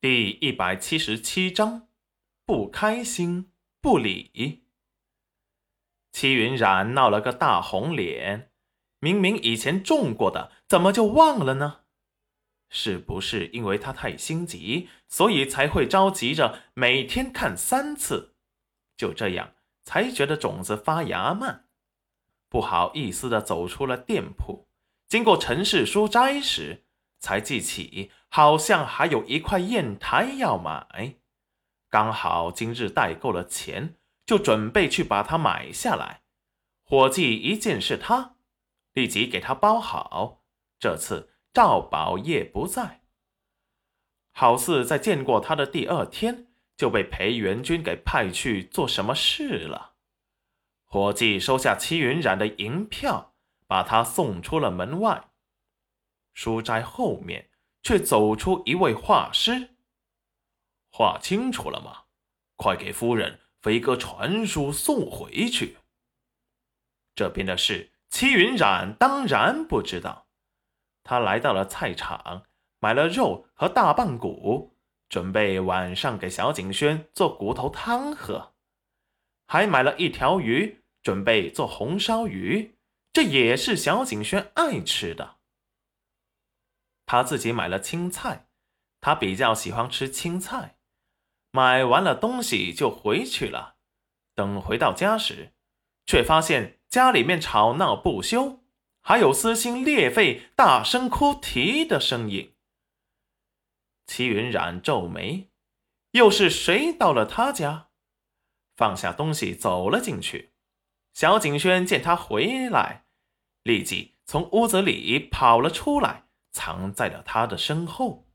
第一百七十七章，不开心不理。戚云染闹了个大红脸，明明以前中过的，怎么就忘了呢？是不是因为他太心急，所以才会着急着每天看三次？就这样，才觉得种子发芽慢。不好意思的走出了店铺，经过陈氏书斋时，才记起好像还有一块砚台要买。刚好今日带够了钱，就准备去把它买下来。伙计一见是他，立即给他包好。这次赵宝业不在，好似在见过他的第二天就被裴元军给派去做什么事了。伙计收下戚云染的银票，把他送出了门外。书斋后面却走出一位画师。画清楚了吗？快给夫人飞鸽传书送回去。这边的事，戚云染当然不知道。他来到了菜场，买了肉和大棒骨，准备晚上给小景轩做骨头汤喝。还买了一条鱼，准备做红烧鱼，这也是小景轩爱吃的。他自己买了青菜，他比较喜欢吃青菜。买完了东西就回去了。等回到家时，却发现家里面吵闹不休，还有撕心裂肺、大声哭啼的声音。齐云染皱眉，又是谁到了他家？放下东西，走了进去。小景轩见他回来，立即从屋子里跑了出来，藏在了他的身后。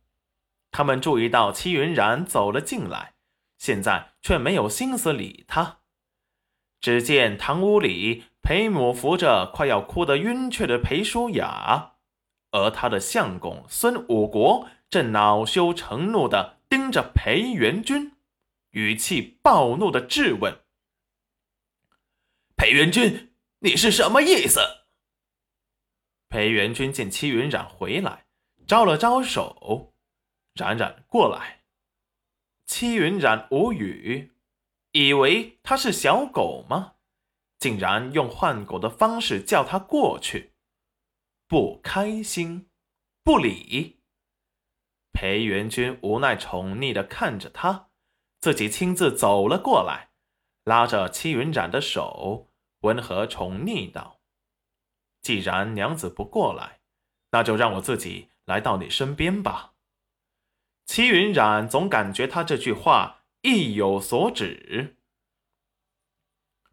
他们注意到戚云染走了进来，现在却没有心思理他。只见堂屋里，裴母扶着快要哭得晕厥的裴淑雅，而他的相公孙武国正恼羞成怒地盯着裴元君。语气暴怒的质问：“裴元君，你是什么意思？”裴元君见戚云染回来，招了招手：“冉冉过来。”戚云染无语，以为他是小狗吗？竟然用唤狗的方式叫他过去，不开心，不理。裴元君无奈宠溺的看着他。自己亲自走了过来，拉着戚云染的手，温和宠溺道：“既然娘子不过来，那就让我自己来到你身边吧。”戚云染总感觉他这句话意有所指。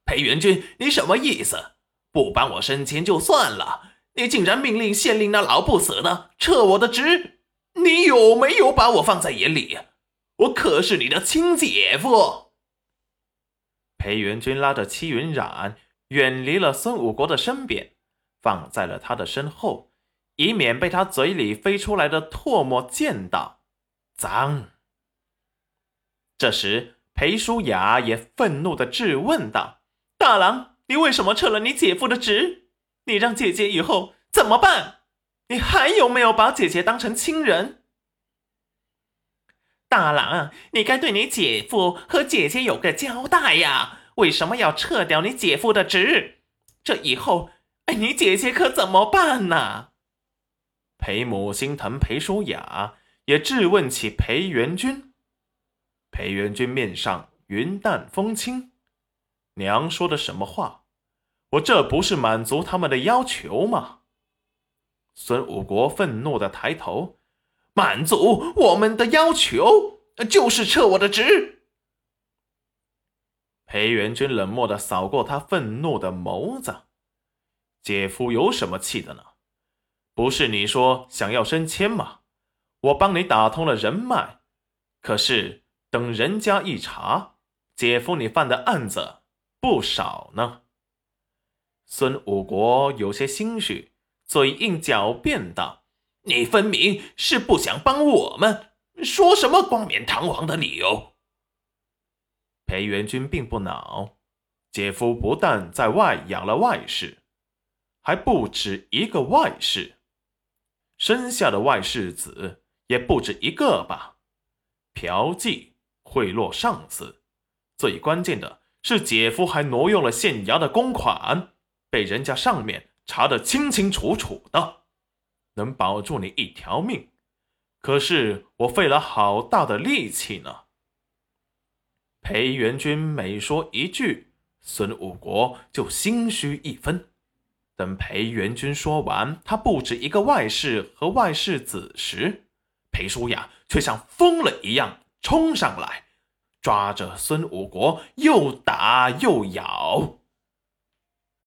裴元君，你什么意思？不帮我升迁就算了，你竟然命令县令那老不死的撤我的职，你有没有把我放在眼里？我可是你的亲姐夫。裴元君拉着戚云染远离了孙武国的身边，放在了他的身后，以免被他嘴里飞出来的唾沫溅到，脏。这时，裴淑雅也愤怒的质问道：“大郎，你为什么撤了你姐夫的职？你让姐姐以后怎么办？你还有没有把姐姐当成亲人？”大郎，你该对你姐夫和姐姐有个交代呀！为什么要撤掉你姐夫的职？这以后，你姐姐可怎么办呢？裴母心疼裴淑雅，也质问起裴元君。裴元君面上云淡风轻：“娘说的什么话？我这不是满足他们的要求吗？”孙武国愤怒的抬头。满足我们的要求，就是撤我的职。裴元君冷漠的扫过他愤怒的眸子，姐夫有什么气的呢？不是你说想要升迁吗？我帮你打通了人脉，可是等人家一查，姐夫你犯的案子不少呢。孙武国有些心虚，嘴硬狡辩道。你分明是不想帮我们，说什么冠冕堂皇的理由？裴元君并不恼，姐夫不但在外养了外室，还不止一个外室，生下的外室子也不止一个吧？嫖妓、贿赂上司，最关键的是姐夫还挪用了县衙的公款，被人家上面查得清清楚楚的，能保住你一条命。可是我费了好大的力气呢。裴元君每说一句，孙武国就心虚一分。等裴元君说完他不止一个外室和外室子时，裴叔雅却像疯了一样冲上来，抓着孙武国又打又咬。